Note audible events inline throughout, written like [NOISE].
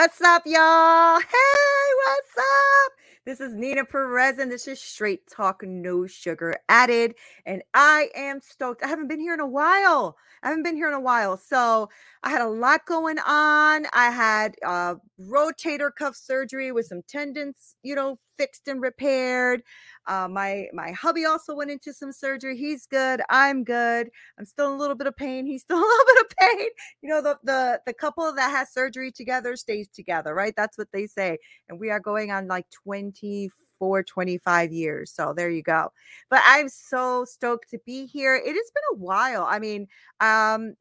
What's up, y'all? Hey, what's up? This is Nena Perez, and this is Straight Talk No Sugar Added. And I am stoked. I haven't been here in a while. I haven't been here in a while. So I had a lot going on. I had uh, rotator cuff surgery with some tendons, you know, fixed and repaired. Uh, my my hubby also went into some surgery. He's good. I'm good. I'm still in a little bit of pain. He's [LAUGHS] still a little bit of pain. You know, the the the couple that has surgery together stays together, right? That's what they say. And we are going on like 24, 25 years. So there you go. But I'm so stoked to be here. It has been a while. I mean, um,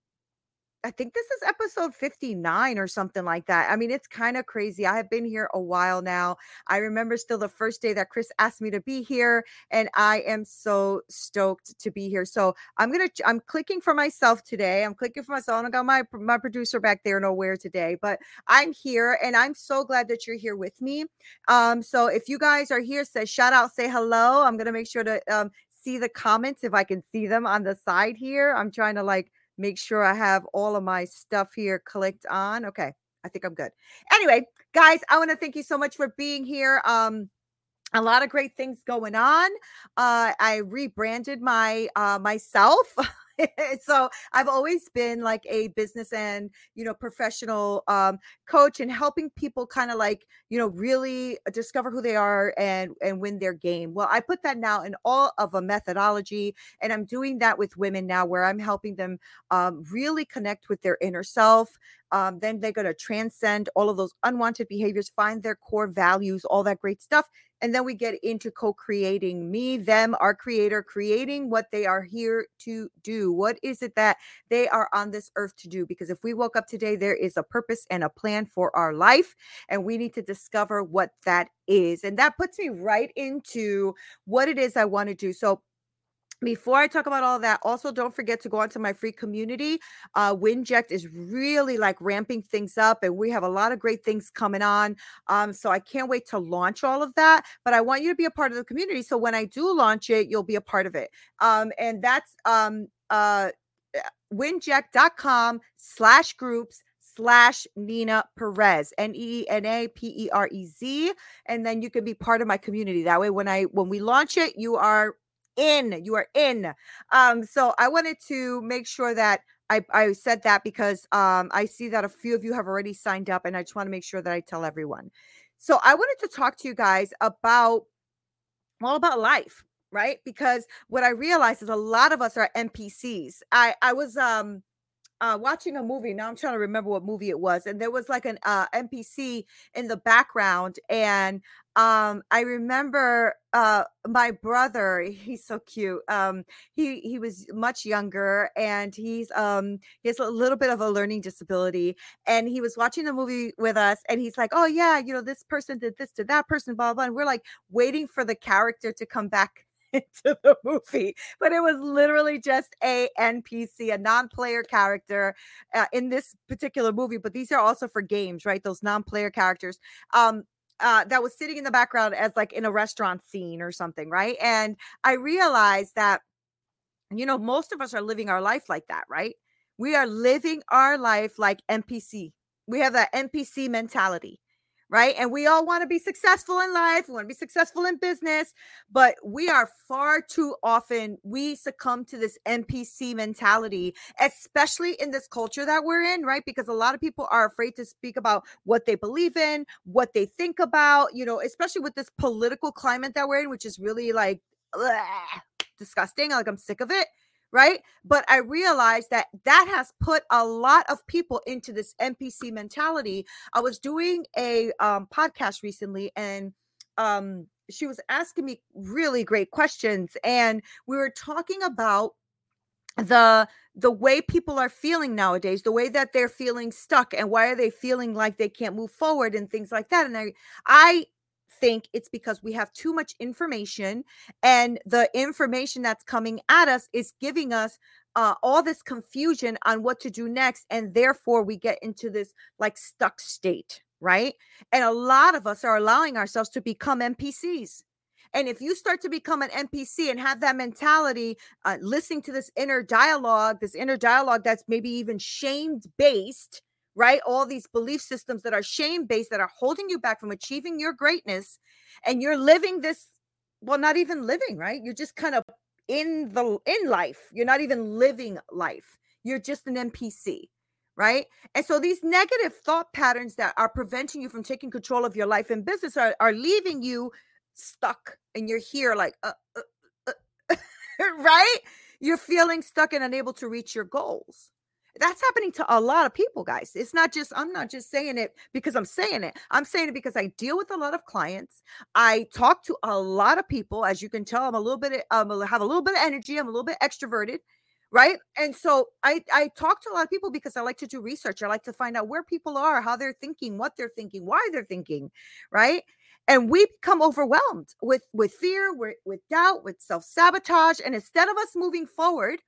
I think this is episode 59 or something like that. I mean, it's kind of crazy. I have been here a while now. I remember still the first day that Chris asked me to be here, and I am so stoked to be here. So I'm gonna I'm clicking for myself today. I'm clicking for myself. I don't got my my producer back there nowhere today, but I'm here and I'm so glad that you're here with me. Um, so if you guys are here, say shout out, say hello. I'm gonna make sure to um see the comments if I can see them on the side here. I'm trying to like make sure I have all of my stuff here clicked on. Okay, I think I'm good. Anyway, guys, I want to thank you so much for being here. Um, a lot of great things going on. Uh, I rebranded my uh, myself. [LAUGHS] [LAUGHS] so I've always been like a business and you know professional um, coach and helping people kind of like you know really discover who they are and and win their game. Well, I put that now in all of a methodology, and I'm doing that with women now, where I'm helping them um, really connect with their inner self. Um, then they're going to transcend all of those unwanted behaviors, find their core values, all that great stuff, and then we get into co-creating me them our creator creating what they are here to do. What is it that they are on this earth to do? Because if we woke up today there is a purpose and a plan for our life and we need to discover what that is and that puts me right into what it is i want to do. So before I talk about all that, also don't forget to go onto my free community. Uh, Winject is really like ramping things up, and we have a lot of great things coming on. Um, so I can't wait to launch all of that. But I want you to be a part of the community. So when I do launch it, you'll be a part of it. Um, and that's um, uh, winject.com slash groups slash Nena Perez, N E N A P E R E Z. And then you can be part of my community. That way, when I when we launch it, you are in. You are in. Um, so I wanted to make sure that I, I said that because um, I see that a few of you have already signed up, and I just want to make sure that I tell everyone. So I wanted to talk to you guys about all about life, right? Because what I realized is a lot of us are NPCs. I I was um uh watching a movie now i'm trying to remember what movie it was and there was like an uh npc in the background and um i remember uh my brother [LAUGHS] he's so cute um he he was much younger and he's um he has a little bit of a learning disability and he was watching the movie with us and he's like oh yeah you know this person did this to that person blah blah and we're like waiting for the character to come back into the movie, but it was literally just a NPC, a non-player character uh, in this particular movie. But these are also for games, right? Those non-player characters. Um, uh, that was sitting in the background as like in a restaurant scene or something, right? And I realized that, you know, most of us are living our life like that, right? We are living our life like NPC. We have that NPC mentality right? And we all want to be successful in life, we want to be successful in business, but we are far too often we succumb to this NPC mentality, especially in this culture that we're in, right? Because a lot of people are afraid to speak about what they believe in, what they think about, you know, especially with this political climate that we're in, which is really like disgusting. Like I'm sick of it. Right. But I realized that that has put a lot of people into this NPC mentality. I was doing a um, podcast recently and um, she was asking me really great questions. And we were talking about the the way people are feeling nowadays the way that they're feeling stuck and why are they feeling like they can't move forward and things like that and i i think it's because we have too much information and the information that's coming at us is giving us uh, all this confusion on what to do next and therefore we get into this like stuck state right? And a lot of us are allowing ourselves to become npcs and if you start to become an NPC and have that mentality, uh, listening to this inner dialogue, this inner dialogue that's maybe even shame based, right? All these belief systems that are shame based that are holding you back from achieving your greatness, and you're living this, well, not even living, right? You're just kind of in the in life. You're not even living life. You're just an NPC right? And so these negative thought patterns that are preventing you from taking control of your life and business are, are leaving you stuck and you're here like uh, uh, uh, [LAUGHS] right you're feeling stuck and unable to reach your goals that's happening to a lot of people guys. It's not just i'm not just saying it because i'm saying it. I'm saying it because i deal with a lot of clients. I talk to a lot of people. As you can tell i'm a little bit um, have a little bit of energy. I'm a little bit extroverted right? And so i i talk to a lot of people because i like to do research. I like to find out where people are how they're thinking what they're thinking why they're thinking right? And we become overwhelmed with with fear with, with doubt with self-sabotage. And instead of us moving forward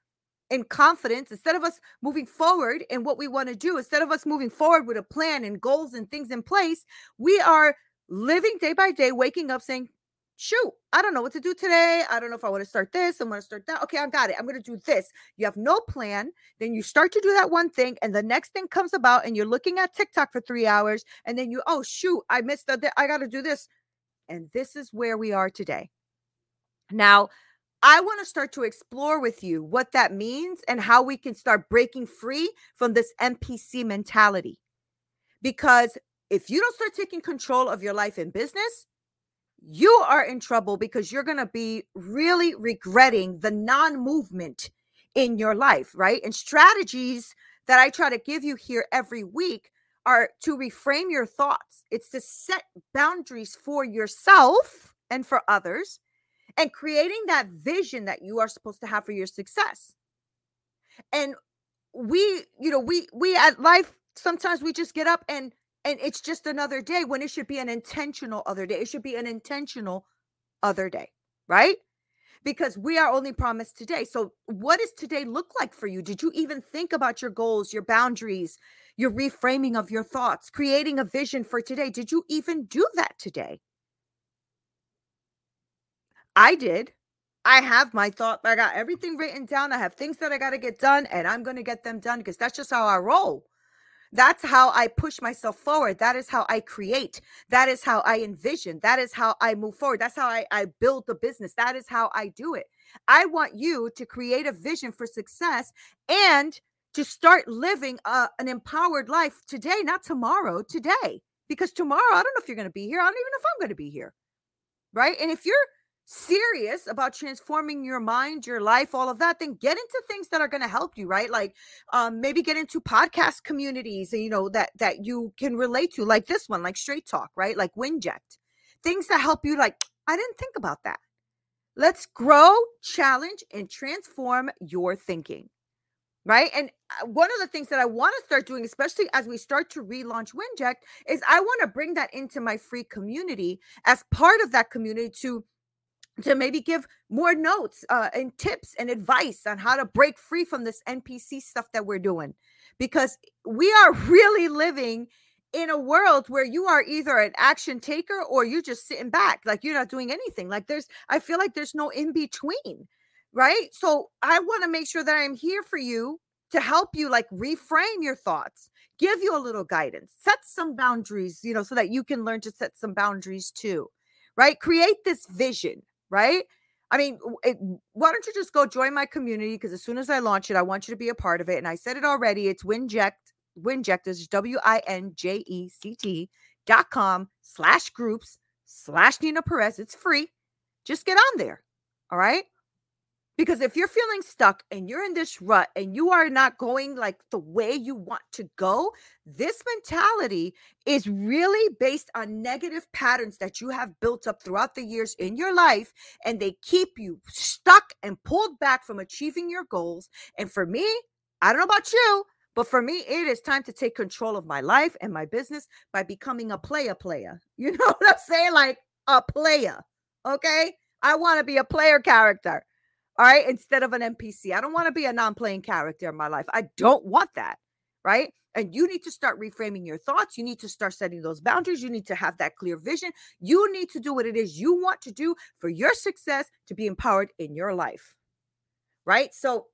in confidence instead of us moving forward and what we want to do instead of us moving forward with a plan and goals and things in place we are living day by day waking up saying shoot, I don't know what to do today. I don't know if I want to start this. I want to start that. Okay, I got it. I'm going to do this. You have no plan. Then you start to do that one thing, and the next thing comes about, and you're looking at TikTok for three hours, and then you, oh, shoot, I missed the, I got to do this. And this is where we are today. Now, I want to start to explore with you what that means and how we can start breaking free from this NPC mentality. Because if you don't start taking control of your life and business, you are in trouble because you're going to be really regretting the non movement in your life, right? And strategies that I try to give you here every week are to reframe your thoughts, it's to set boundaries for yourself and for others, and creating that vision that you are supposed to have for your success. And we, you know, we, we at life, sometimes we just get up and and it's just another day when it should be an intentional other day. It should be an intentional other day, right? Because we are only promised today. So, what does today look like for you? Did you even think about your goals, your boundaries, your reframing of your thoughts, creating a vision for today? Did you even do that today? I did. I have my thought. I got everything written down. I have things that I got to get done, and I'm going to get them done because that's just how I roll. That's how I push myself forward. That is how I create. That is how I envision. That is how I move forward. That's how I, I build the business. That is how I do it. I want you to create a vision for success and to start living a, an empowered life today, not tomorrow, today. Because tomorrow, I don't know if you're going to be here. I don't even know if I'm going to be here. Right. And if you're serious about transforming your mind, your life, all of that, then get into things that are going to help you, right? Like um, maybe get into podcast communities, you know, that that you can relate to, like this one, like Straight Talk, right? Like Winject, things that help you. Like [TSK] I didn't think about that. Let's grow, challenge, and transform your thinking. Right. And uh, one of the things that I want to start doing, especially as we start to relaunch Winject, is I want to bring that into my free community as part of that community to to maybe give more notes uh, and tips and advice on how to break free from this NPC stuff that we're doing. Because we are [LAUGHS] really living in a world where you are either an action taker or you're just sitting back, like you're not doing anything. Like there's, I feel like there's no in between, right? So I want to make sure that I'm here for you to help you, like reframe your thoughts, give you a little guidance, set some boundaries, you know, so that you can learn to set some boundaries too, right? Create this vision right? I mean, it, why don't you just go join my community? Because as soon as I launch it, I want you to be a part of it. And I said it already. It's Winject. Winject is W I N J E C T dot com slash groups slash Nena Perez. It's free. Just get on there. All right. Because if you're feeling stuck and you're in this rut and you are not going like the way you want to go, this mentality is really based on negative patterns that you have built up throughout the years in your life. And they keep you stuck and pulled back from achieving your goals. And for me, I don't know about you, but for me, it is time to take control of my life and my business by becoming a player player. [LAUGHS] You know what I'm saying? Like a player. Okay. I want to be a player character. All right. Instead of an NPC. I don't want to be a non playing character in my life. I don't want that. Right. And you need to start reframing your thoughts. You need to start setting those boundaries. You need to have that clear vision. You need to do what it is you want to do for your success to be empowered in your life. Right. So,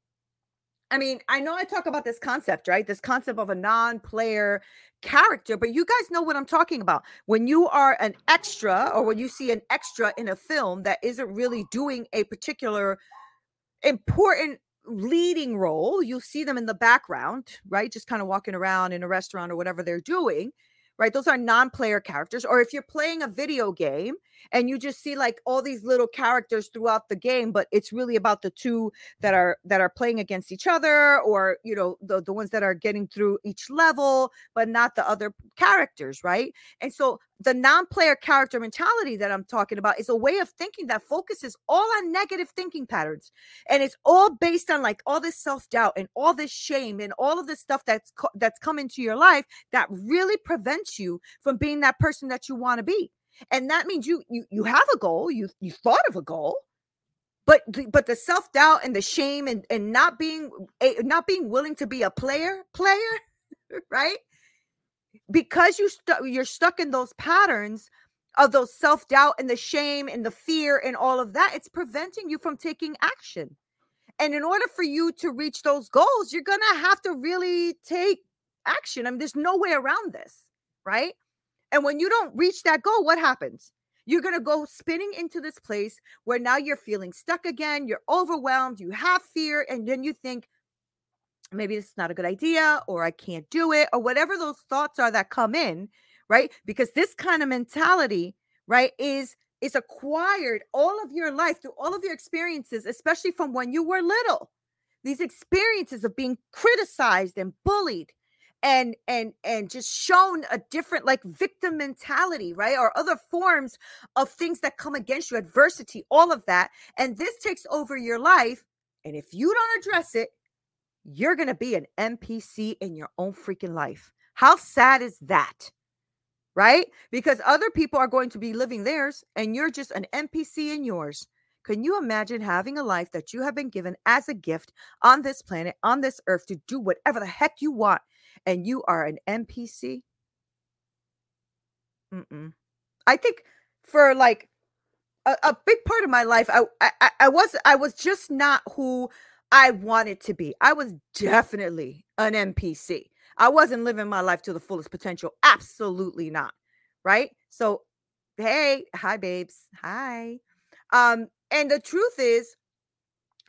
I mean, I know I talk about this concept, right? This concept of a non player character, but you guys know what I'm talking about. When you are an extra or when you see an extra in a film that isn't really doing a particular important leading role, you see them in the background, right? Just kind of walking around in a restaurant or whatever they're doing right? Those are non player characters. Or if you're playing a video game and you just see like all these little characters throughout the game, but it's really about the two that are that are playing against each other or you know the, the ones that are getting through each level, but not the other characters, right? And so the non-player character mentality that I'm talking about is a way of thinking that focuses all on negative thinking patterns. And it's all based on like all this self-doubt and all this shame and all of this stuff that's co- that's come into your life that really prevents you from being that person that you want to be. And that means you you you have a goal you you thought of a goal but but the self-doubt and the shame and and not being a, not being willing to be a player player [LAUGHS] right because you you're stuck in those patterns of those self-doubt and the shame and the fear and all of that it's preventing you from taking action. And in order for you to reach those goals you're going to have to really take action. I mean there's no way around this right? And when you don't reach that goal what happens? You're going to go spinning into this place where now you're feeling stuck again you're overwhelmed you have fear and then you think maybe it's not a good idea or I can't do it or whatever those thoughts are that come in, right? Because this kind of mentality, right, is is acquired all of your life through all of your experiences, especially from when you were little. These experiences of being criticized and bullied and and and just shown a different like victim mentality right or other forms of things that come against you adversity all of that and this takes over your life and if you don't address it you're going to be an NPC in your own freaking life. How sad is that? Right? Because other people are going to be living theirs and you're just an NPC in yours. Can you imagine having a life that you have been given as a gift on this planet, on this earth, to do whatever the heck you want, and you are an NPC? Mm-mm. I think for like a, a, big part of my life, I, I I was I was just not who I wanted to be. I was definitely an NPC. I wasn't living my life to the fullest potential. Absolutely not. Right? So, hey, hi babes. Hi. Um and the truth is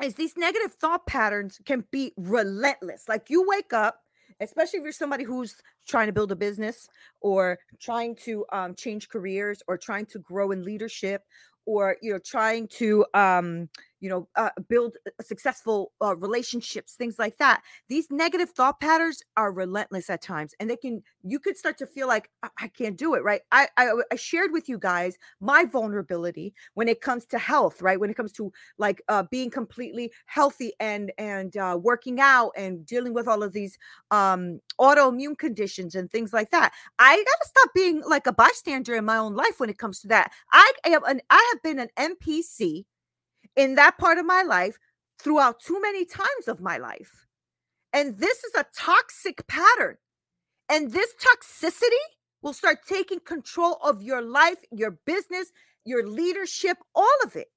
is these negative thought patterns can be relentless. Like you wake up especially if you're somebody who's trying to build a business or trying to um, change careers or trying to grow in leadership or you know trying to um you know uh, build successful uh, relationships things like that these negative thought patterns are relentless at times and they can you could start to feel like i, I can't do it right? I, I, I shared with you guys my vulnerability when it comes to health right? When it comes to like uh, being completely healthy and and uh, working out and dealing with all of these um autoimmune conditions and things like that. I gotta stop being like a bystander in my own life when it comes to that. I am an i have been an npc in that part of my life throughout too many times of my life. And this is a toxic pattern. And this toxicity will start taking control of your life, your business, your leadership, all of it.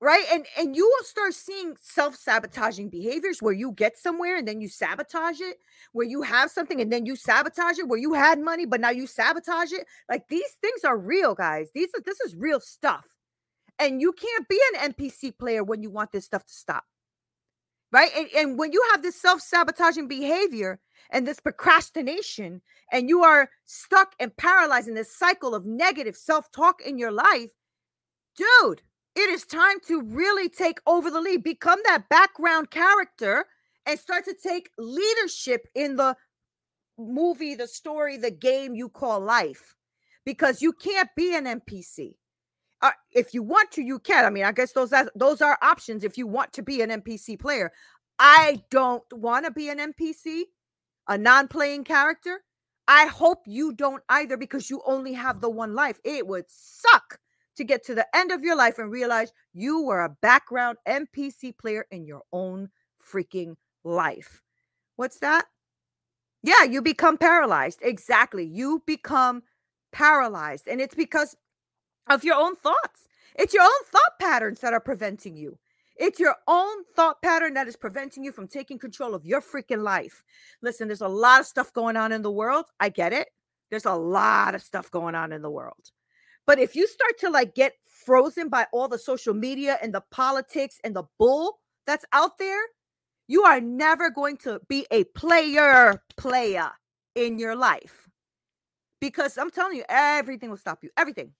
Right. And and you will start seeing self-sabotaging behaviors where you get somewhere and then you sabotage it, where you have something and then you sabotage it, where you had money, but now you sabotage it. Like these things are real, guys. These are this is real stuff. And you can't be an NPC player when you want this stuff to stop. Right. And, and when you have this self sabotaging behavior and this procrastination, and you are stuck and paralyzed in this cycle of negative self talk in your life, dude, It is time to really take over the lead, become that background character, and start to take leadership in the movie, the story, the game you call life. Because you can't be an NPC. Uh, if you want to, you can. I mean, I guess those those are options if you want to be an NPC player. I don't want to be an NPC, a non-playing character. I hope you don't either because you only have the one life. It would suck to get to the end of your life and realize you were a background NPC player in your own freaking life. What's that? Yeah, you become paralyzed. Exactly. You become paralyzed. And it's because of your own thoughts. It's your own thought patterns that are preventing you. It's your own thought pattern that is preventing you from taking control of your freaking life. Listen, there's a lot of stuff going on in the world. I get it. There's a lot of stuff going on in the world. But if you start to like get frozen by all the social media and the politics and the bull that's out there, you are never going to be a player player in your life. Because I'm telling you, everything will stop you. Everything.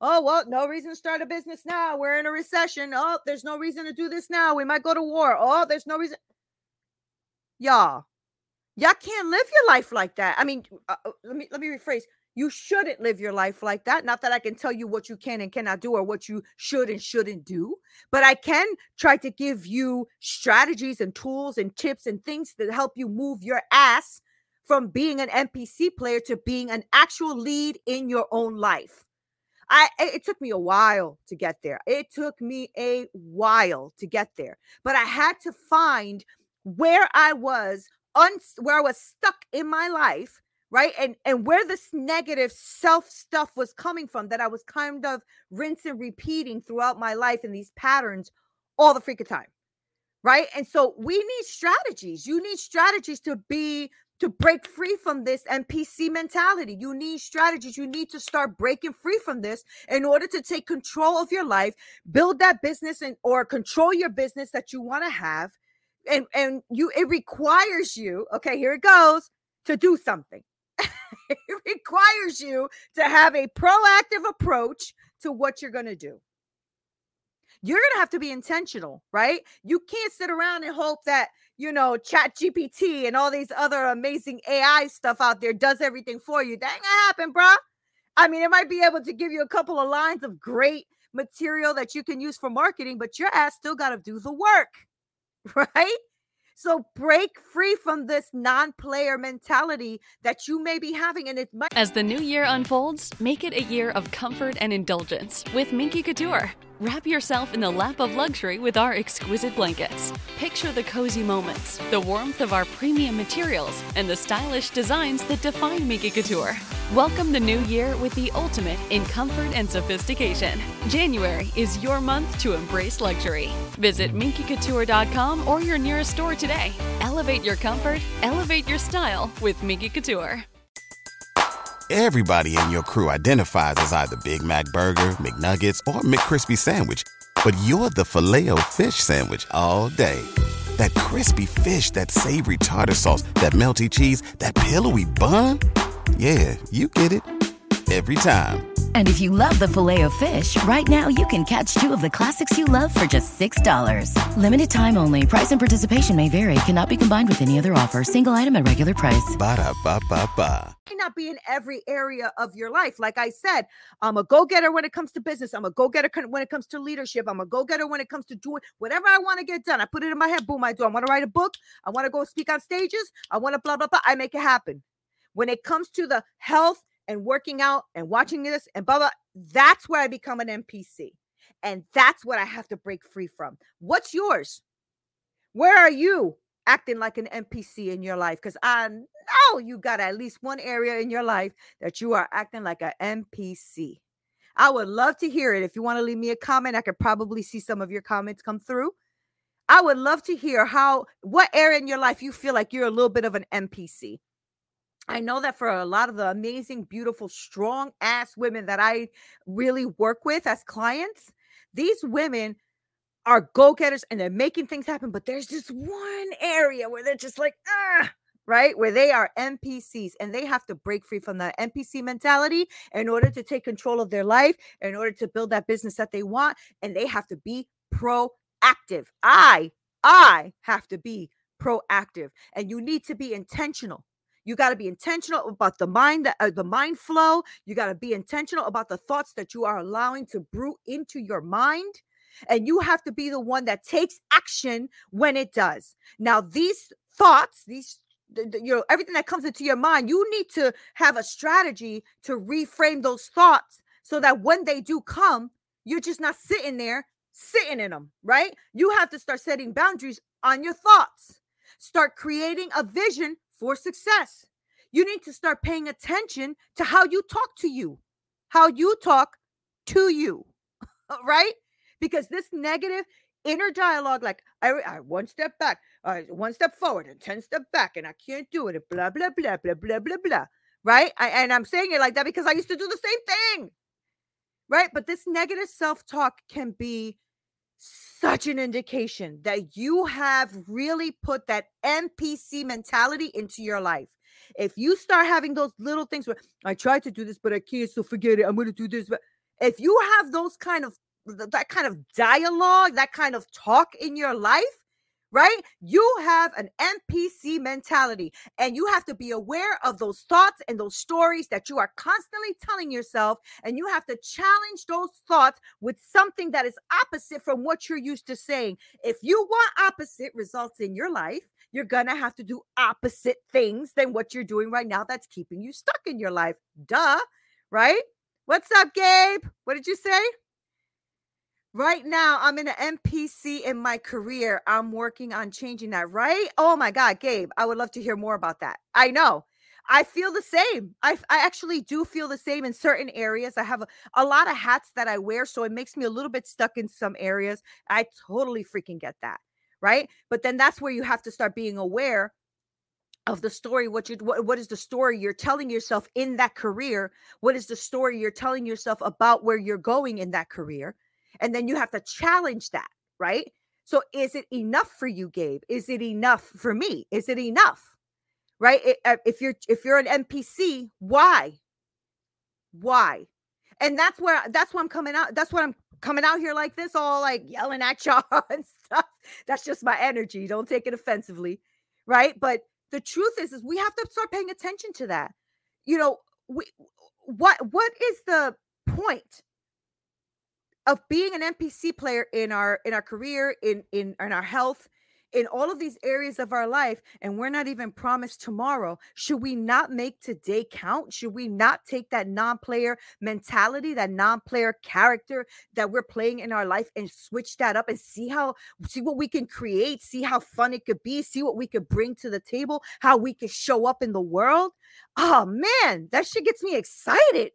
Oh, well, no reason to start a business now. We're in a recession. Oh, there's no reason to do this now. We might go to war. Oh, there's no reason. Y'all, y'all can't live your life like that. I mean, uh, uh, let me let me rephrase. You shouldn't live your life like that. Not that I can tell you what you can and cannot do or what you should and shouldn't do, but I can try to give you strategies and tools and tips and things that help you move your ass from being an NPC player to being an actual lead in your own life. I eh, it took me a while to get there. It took me a while to get there. But I had to find where I was un- where I was stuck in my life, right? And and where this negative self stuff was coming from that I was kind of rinsing repeating throughout my life in these patterns all the freaking time. Right? And so we need strategies. You need strategies to be to break free from this NPC mentality. You need strategies. You need to start breaking free from this in order to take control of your life, build that business and or control your business that you want to have. And and you it requires you, okay, here it goes, to do something. [LAUGHS] it requires you to have a proactive approach to what you're going to do you're to have to be intentional, right? You can't sit around and hope that, you know, Chat GPT and all these other amazing AI stuff out there does everything for you. That ain't gonna happen, bruh. I mean, it might be able to give you a couple of lines of great material that you can use for marketing, but your ass still got to do the work, [LAUGHS] right? So break free from this non-player mentality that you may be having, and it might. As the new year unfolds, make it a year of comfort and indulgence with Minky Couture. Wrap yourself in the lap of luxury with our exquisite blankets. Picture the cozy moments, the warmth of our premium materials, and the stylish designs that define Minky Couture. Welcome the new year with the ultimate in comfort and sophistication. January is your month to embrace luxury. Visit minkycouture.com or your nearest store today. Elevate your comfort, elevate your style with Minky Couture. Everybody in your crew identifies as either Big Mac Burger, McNuggets, or McCrispy Sandwich. But you're the filet fish Sandwich all day. That crispy fish, that savory tartar sauce, that melty cheese, that pillowy bun. Yeah, you get it. Every time. And if you love the Filet-O-Fish, right now you can catch two of the classics you love for just $6. Limited time only. Price and participation may vary. Cannot be combined with any other offer. Single item at regular price. Ba da ba ba ba. may not be in every area of your life. Like I said, I'm a go getter when it comes to business. I'm a go getter when it comes to leadership. I'm a go getter when it comes to doing whatever I want to get done. I put it in my head. Boom, I do. I want to write a book. I want to go speak on stages. I want to blah, blah, blah. I make it happen. When it comes to the health and working out and watching this and blah, blah, that's where I become an NPC. And that's what I have to break free from. What's yours? Where are you acting like an NPC in your life? Because I know you got at least one area in your life that you are acting like an NPC. I would love to hear it. If you want to leave me a comment, I could probably see some of your comments come through. I would love to hear how, what area in your life you feel like you're a little bit of an NPC. I know that for a lot of the amazing, beautiful, strong ass women that I really work with as clients, these women are go getters and they're making things happen. But there's just one area where they're just like, ah, right? Where they are NPCs and they have to break free from that NPC mentality in order to take control of their life, in order to build that business that they want, and they have to be proactive. I, I have to be proactive, and you need to be intentional. You got to be intentional about the mind that uh, the mind flow. You got to be intentional about the thoughts that you are allowing to brew into your mind. And you have to be the one that takes action when it does. Now, these thoughts, these you know everything that comes into your mind you need to have a strategy to reframe those thoughts so that when they do come you're just not sitting there sitting in them right you have to start setting boundaries on your thoughts start creating a vision for success. You need to start paying attention to how you talk to you how you talk to you [LAUGHS] right? Because this negative inner dialogue like I, I one step back uh, one step forward and 10 step back and i can't do it blah blah blah blah blah blah blah right? I, and i'm saying it like that because i used to do the same thing right? But this negative self-talk can be such an indication that you have really put that npc mentality into your life. If you start having those little things where i tried to do this but i can't so forget it i'm going to do this but if you have those kind of that kind of dialogue, that kind of talk in your life, right? You have an NPC mentality and you have to be aware of those thoughts and those stories that you are constantly telling yourself. And you have to challenge those thoughts with something that is opposite from what you're used to saying. If you want opposite results in your life, you're going to have to do opposite things than what you're doing right now that's keeping you stuck in your life. Duh, right? What's up, Gabe? What did you say? Right now, I'm in an NPC in my career. I'm working on changing that, right? Oh my God, Gabe, I would love to hear more about that. I know. I feel the same. I, I actually do feel the same in certain areas. I have a, a lot of hats that I wear, so it makes me a little bit stuck in some areas. I totally freaking get that. Right. But then that's where you have to start being aware of the story what you what, what is the story you're telling yourself in that career what is the story you're telling yourself about where you're going in that career and then you have to challenge that, right? So is it enough for you, Gabe? Is it enough for me? Is it enough? Right? Uh, if you're if you're an NPC, why? Why? And that's where that's why I'm coming out. That's what I'm coming out here like this, all like yelling at [LAUGHS] y'all and stuff. That's just my energy. Don't take it offensively, right? But the truth is, is we have to start paying attention to that. You know, we what what is the point of being an NPC player in our in our career, in in in our health, in all of these areas of our life, and we're not even promised tomorrow. Should we not make today count? Should we not take that non-player mentality, that non-player character that we're playing in our life, and switch that up and see how see what we can create, see how fun it could be, see what we could bring to the table, how we could show up in the world? Oh man, that shit gets me excited,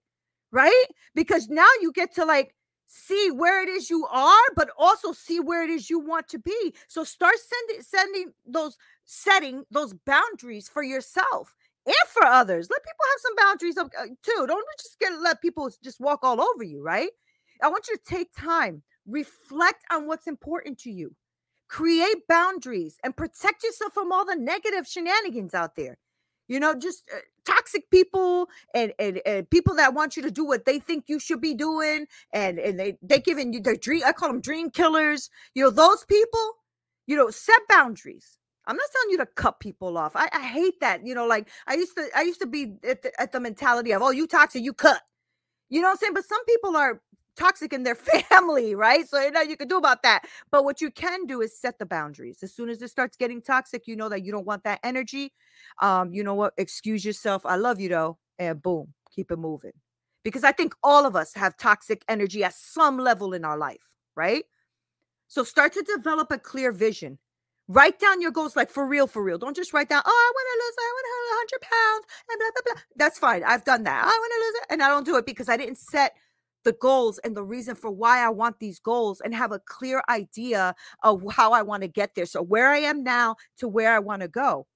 right? Because now you get to like see where it is you are but also see where it is you want to be. So start sending sending those setting those boundaries for yourself and for others. Let people have some boundaries uh, too. Don't just get let people just walk all over you right? I want you to take time reflect on what's important to you. Create boundaries and protect yourself from all the negative shenanigans out there you know just uh, toxic people and, and and people that want you to do what they think you should be doing and and they they giving you their dream i call them dream killers you know those people you know set boundaries. I'm not telling you to cut people off i, I hate that you know like i used to i used to be at the, at the mentality of oh you toxic you cut. You know what i'm saying? But some people are toxic in their [LAUGHS] family, right? So you know you can do about that. But what you can do is set the boundaries. As soon as it starts getting toxic, you know that you don't want that energy. Um, you know what? Excuse yourself. I love you though. And boom, keep it moving. Because I think all of us have toxic energy at some level in our life, right? So start to develop a clear vision. Write down your goals, like for real, for real. Don't just write down, oh, I want to lose, I want to lose 100 pounds, and blah, blah, blah. That's fine. I've done that. I want to lose it. And I don't do it because I didn't set the goals and the reason for why I want these goals and have a clear idea of how I want to get there. So, where I am now to where I want to go.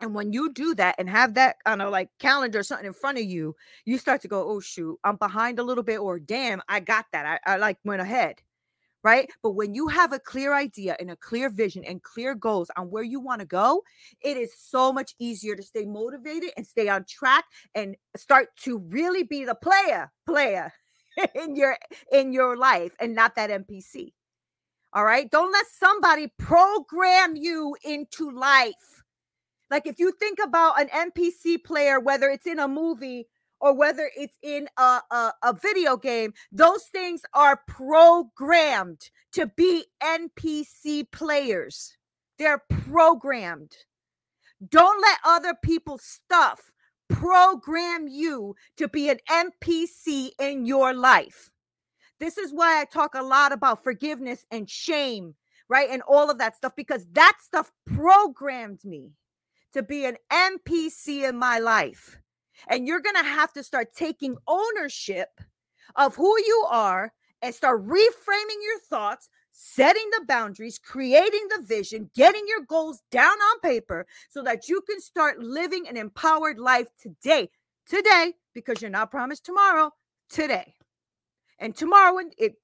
And when you do that and have that on a like calendar or something in front of you, you start to go, oh shoot, I'm behind a little bit, or damn, I got that. I, I like went ahead. right? But when you have a clear idea and a clear vision and clear goals on where you want to go, it is so much easier to stay motivated and stay on track and start to really be the player, player [LAUGHS] in your in your life and not that NPC. All right? Don't let somebody program you into life. Like if you think about an NPC player whether it's in a movie or whether it's in a, a, a, video game, those things are programmed to be NPC players. They're programmed. Don't let other people's stuff program you to be an NPC in your life. This is why I talk a lot about forgiveness and shame, right? And all of that stuff, because that stuff programmed me to be an NPC in my life. And you're going to have to start taking ownership of who you are and start reframing your thoughts, setting the boundaries, creating the vision, getting your goals down on paper so that you can start living an empowered life today. Today, because you're not promised tomorrow, today. And tomorrow, when it,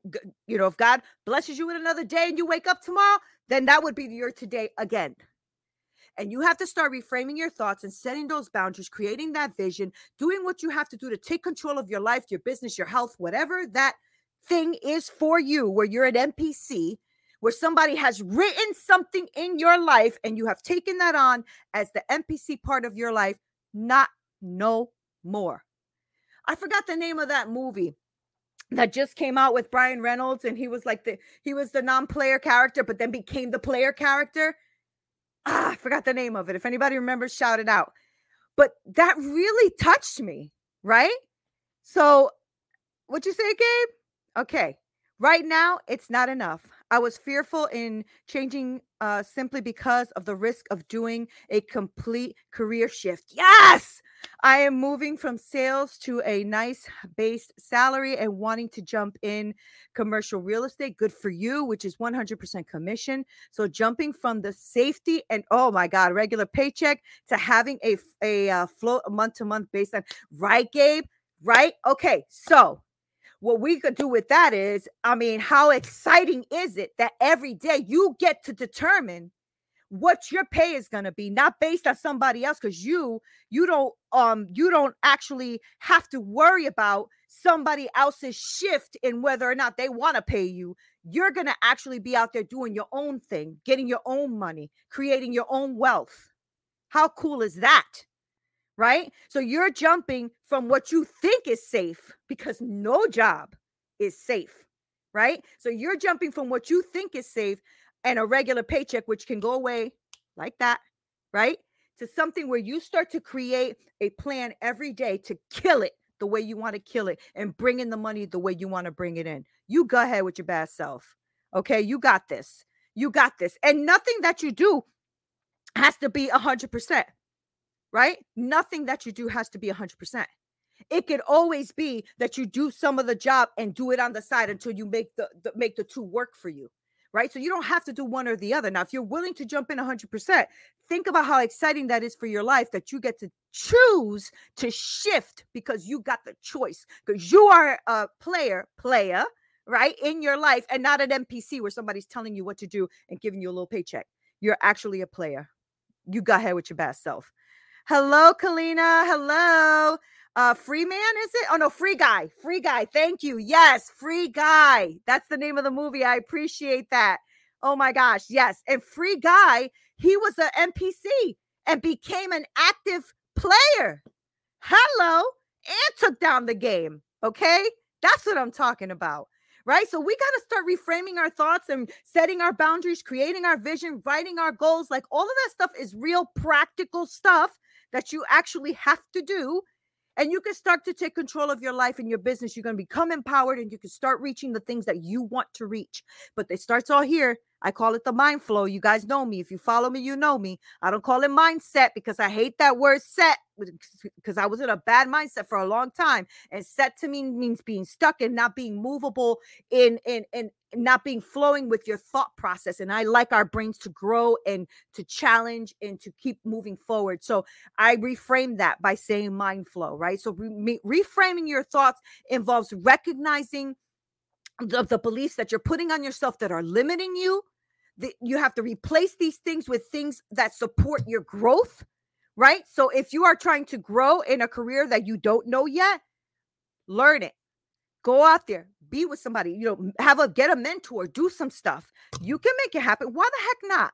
you know, if God blesses you with another day and you wake up tomorrow, then that would be your today again. And you have to start reframing your thoughts and setting those boundaries, creating that vision, doing what you have to do to take control of your life, your business, your health, whatever that thing is for you, where you're an NPC, where somebody has written something in your life and you have taken that on as the NPC part of your life, not no more. I forgot the name of that movie that just came out with Brian Reynolds and he was like the he was the non-player character but then became the player character ah, I forgot the name of it. If anybody remembers, shout it out. But that really touched me, right? So, what you say, Gabe? Okay. Right now, it's not enough. I was fearful in changing uh, simply because of the risk of doing a complete career shift. Yes, I am moving from sales to a nice base salary and wanting to jump in commercial real estate. Good for you, which is 100% commission. So jumping from the safety and oh my God, regular paycheck to having a a uh, float month to month baseline. Right, Gabe? Right? Okay. So what we could do with that is, I mean, how exciting is it that every day you get to determine what your pay is going to be not based on somebody else because you you don't um you don't actually have to worry about somebody else's shift in whether or not they want to pay you. You're going to actually be out there doing your own thing getting your own money creating your own wealth. How cool is that right? So you're jumping from what you think is safe because no job is safe, right? So you're jumping from what you think is safe and a regular paycheck, which can go away like that, right? To something where you start to create a plan every day to kill it the way you want to kill it and bring in the money the way you want to bring it in. You go ahead with your bad self. Okay, you got this. You got this. And nothing that you do has to be a 100% right? Nothing that you do has to be 100%. It could always be that you do some of the job and do it on the side until you make the, the make the two work for you. Right. So you don't have to do one or the other. Now, if you're willing to jump in 100%, think about how exciting that is for your life that you get to choose to shift because you got the choice because you are a player, player, right, in your life and not an NPC where somebody's telling you what to do and giving you a little paycheck. You're actually a player. You got ahead with your best self. Hello, Kalina. Hello. Uh, free man, is it? Oh no, free guy. Free guy. Thank you. Yes, free guy. That's the name of the movie. I appreciate that. Oh my gosh. Yes. And free guy, he was an NPC and became an active player. Hello. And took down the game. Okay. That's what I'm talking about right? So we got to start reframing our thoughts and setting our boundaries, creating our vision, writing our goals. Like all of that stuff is real practical stuff that you actually have to do. And you can start to take control of your life and your business. You're going to become empowered and you can start reaching the things that you want to reach. But it starts all here. I call it the mind flow. You guys know me. If you follow me, you know me. I don't call it mindset because I hate that word set because I was in a bad mindset for a long time. And set to me means being stuck and not being movable in in in not being flowing with your thought process and i like our brains to grow and to challenge and to keep moving forward so i reframe that by saying mind flow right so re- reframing your thoughts involves recognizing the, the beliefs that you're putting on yourself that are limiting you. that you have to replace these things with things that support your growth, right? So if you are trying to grow in a career that you don't know yet, learn it. Go out there, be with somebody, you know, have a get a mentor, do some stuff. You can make it happen. Why the heck not?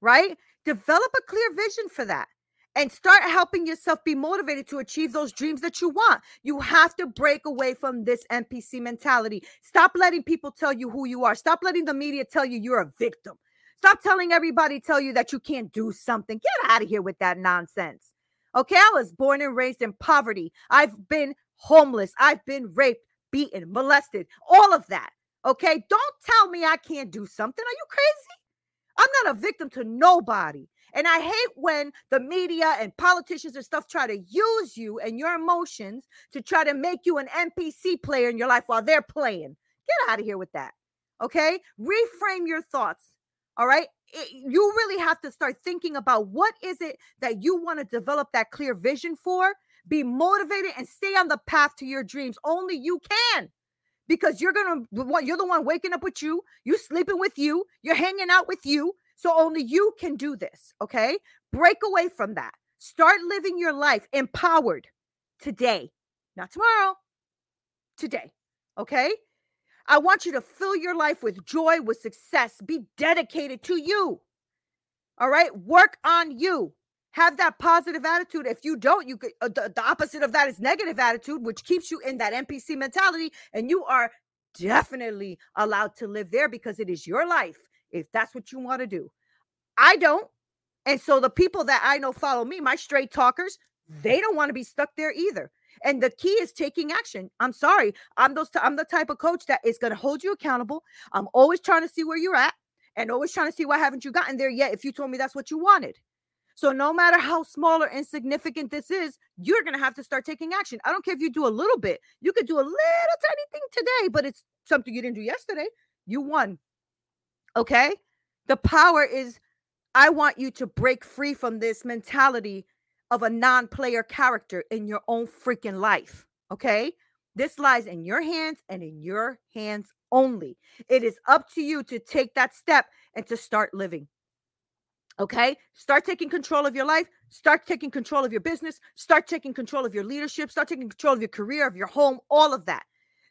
Right? Develop a clear vision for that and start helping yourself be motivated to achieve those dreams that you want. You have to break away from this NPC mentality. Stop letting people tell you who you are. Stop letting the media tell you you're a victim. Stop telling everybody tell you that you can't do something. Get out of here with that nonsense. Okay, I was born and raised in poverty. I've been homeless. I've been raped, beaten, molested, all of that. Okay, don't tell me I can't do something. Are you crazy? I'm not a victim to nobody. And I hate when the media and politicians and stuff try to use you and your emotions to try to make you an NPC player in your life while they're playing. Get out of here with that. Okay? Reframe your thoughts. All right? It, you really have to start thinking about what is it that you want to develop that clear vision for? Be motivated and stay on the path to your dreams. Only you can because you're gonna you're the one waking up with you, you sleeping with you, you're hanging out with you, so only you can do this, okay? Break away from that. Start living your life empowered today, not tomorrow, today, okay? I want you to fill your life with joy, with success. Be dedicated to you. All right? Work on you. Have that positive attitude. If you don't, you could uh, the, the opposite of that is negative attitude, which keeps you in that NPC mentality and you are definitely allowed to live there because it is your life if that's what you want to do. I don't. And so the people that I know follow me, my straight talkers, they don't want to be stuck there either. And the key is taking action. I'm sorry. I'm those t- I'm the type of coach that is going to hold you accountable. I'm always trying to see where you're at and always trying to see why haven't you gotten there yet if you told me that's what you wanted. So no matter how small or insignificant this is, you're going to have to start taking action. I don't care if you do a little bit. You could do a little tiny thing today, but it's something you didn't do yesterday. You won. Okay? The power is I want you to break free from this mentality of a non player character in your own freaking life. Okay? This lies in your hands and in your hands only. It is up to you to take that step and to start living. Okay? Start taking control of your life. Start taking control of your business. Start taking control of your leadership. Start taking control of your career, of your home, all of that.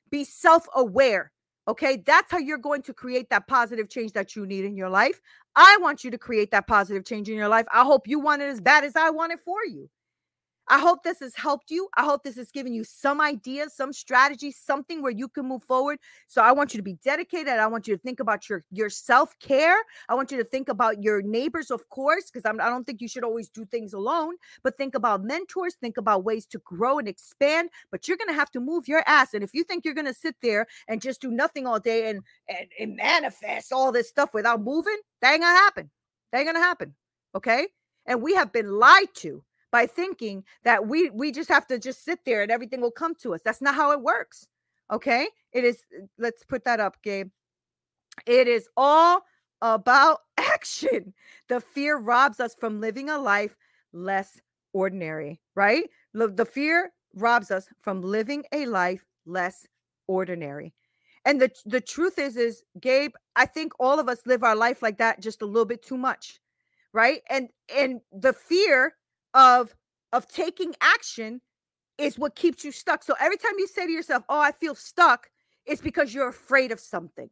Be self aware. Okay, that's how you're going to create that positive change that you need in your life. I want you to create that positive change in your life. I hope you want it as bad as I want it for you. I hope this has helped you. I hope this has given you some ideas, some strategy, something where you can move forward. So I want you to be dedicated. I want you to think about your your self care. I want you to think about your neighbors, of course, because I don't think you should always do things alone. But think about mentors. Think about ways to grow and expand. But you're gonna have to move your ass. And if you think you're gonna sit there and just do nothing all day and and, and manifest all this stuff without moving, that ain't gonna happen. That ain't gonna happen. Okay. And we have been lied to by thinking that we we just have to just sit there and everything will come to us. That's not how it works. Okay? It is uh, let's put that up, Gabe. It is all about [LAUGHS] action. The fear robs us from living a life less ordinary, right? The fear robs us from living a life less ordinary. And the the truth is is Gabe, I think all of us live our life like that just a little bit too much. Right? And and the fear of of taking action is what keeps you stuck. So every time you say to yourself, "Oh, I feel stuck," it's because you're afraid of something.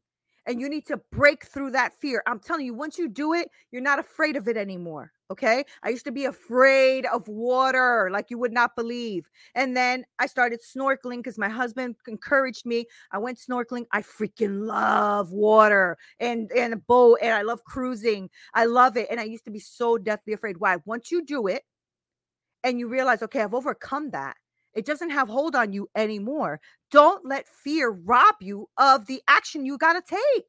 And you need to break through that fear. I'm telling you, once you do it, you're not afraid of it anymore. Okay. I used to be afraid of water like you would not believe. And then I started snorkeling because my husband encouraged me. I went snorkeling. I freaking love water and, and a boat and I love cruising. I love it. And I used to be so deathly afraid. Why? Once you do it, and you realize, okay, I've overcome that. It doesn't have hold on you anymore. Don't let fear rob you of the action you got to take.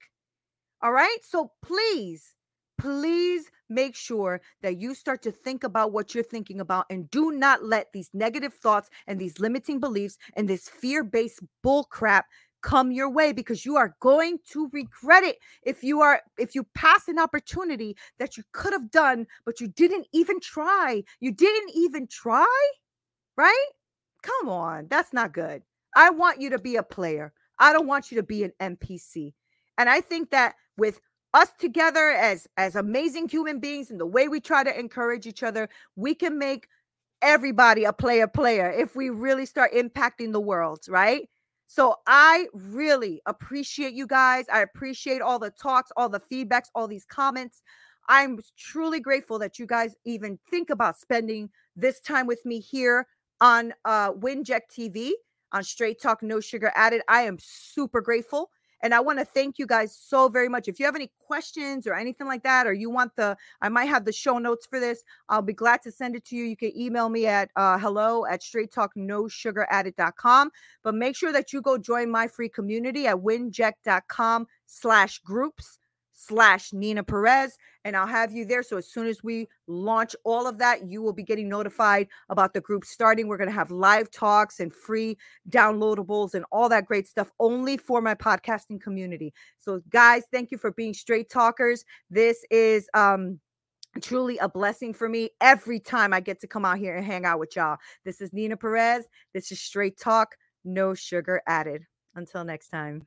All right. So please, please make sure that you start to think about what you're thinking about and do not let these negative thoughts and these limiting beliefs and this fear based bull crap come your way because you are going to regret it if you are if you pass an opportunity that you could have done but you didn't even try you didn't even try right come on that's not good i want you to be a player I don't want you to be an NPC. And I think that with us together as as amazing human beings and the way we try to encourage each other, we can make everybody a player player if we really start impacting the world, right? So I really appreciate you guys. I appreciate all the talks, all the feedbacks, all these comments. I'm truly grateful that you guys even think about spending this time with me here on uh Winject TV on Straight Talk No Sugar Added. I am super grateful. And I want to thank you guys so very much. If you have any questions or anything like that, or you want the, I might have the show notes for this. I'll be glad to send it to you. You can email me at uh, hello at straight talk no sugar added.com. But make sure that you go join my free community at winject.com slash groups slash Nena Perez, and I'll have you there. So as soon as we launch all of that, you will be getting notified about the group starting. We're going to have live talks and free downloadables and all that great stuff only for my podcasting community. So guys, thank you for being straight talkers. This is um truly a blessing for me every time I get to come out here and hang out with y'all. This is Nena Perez. This is Straight Talk, no sugar added. Until next time.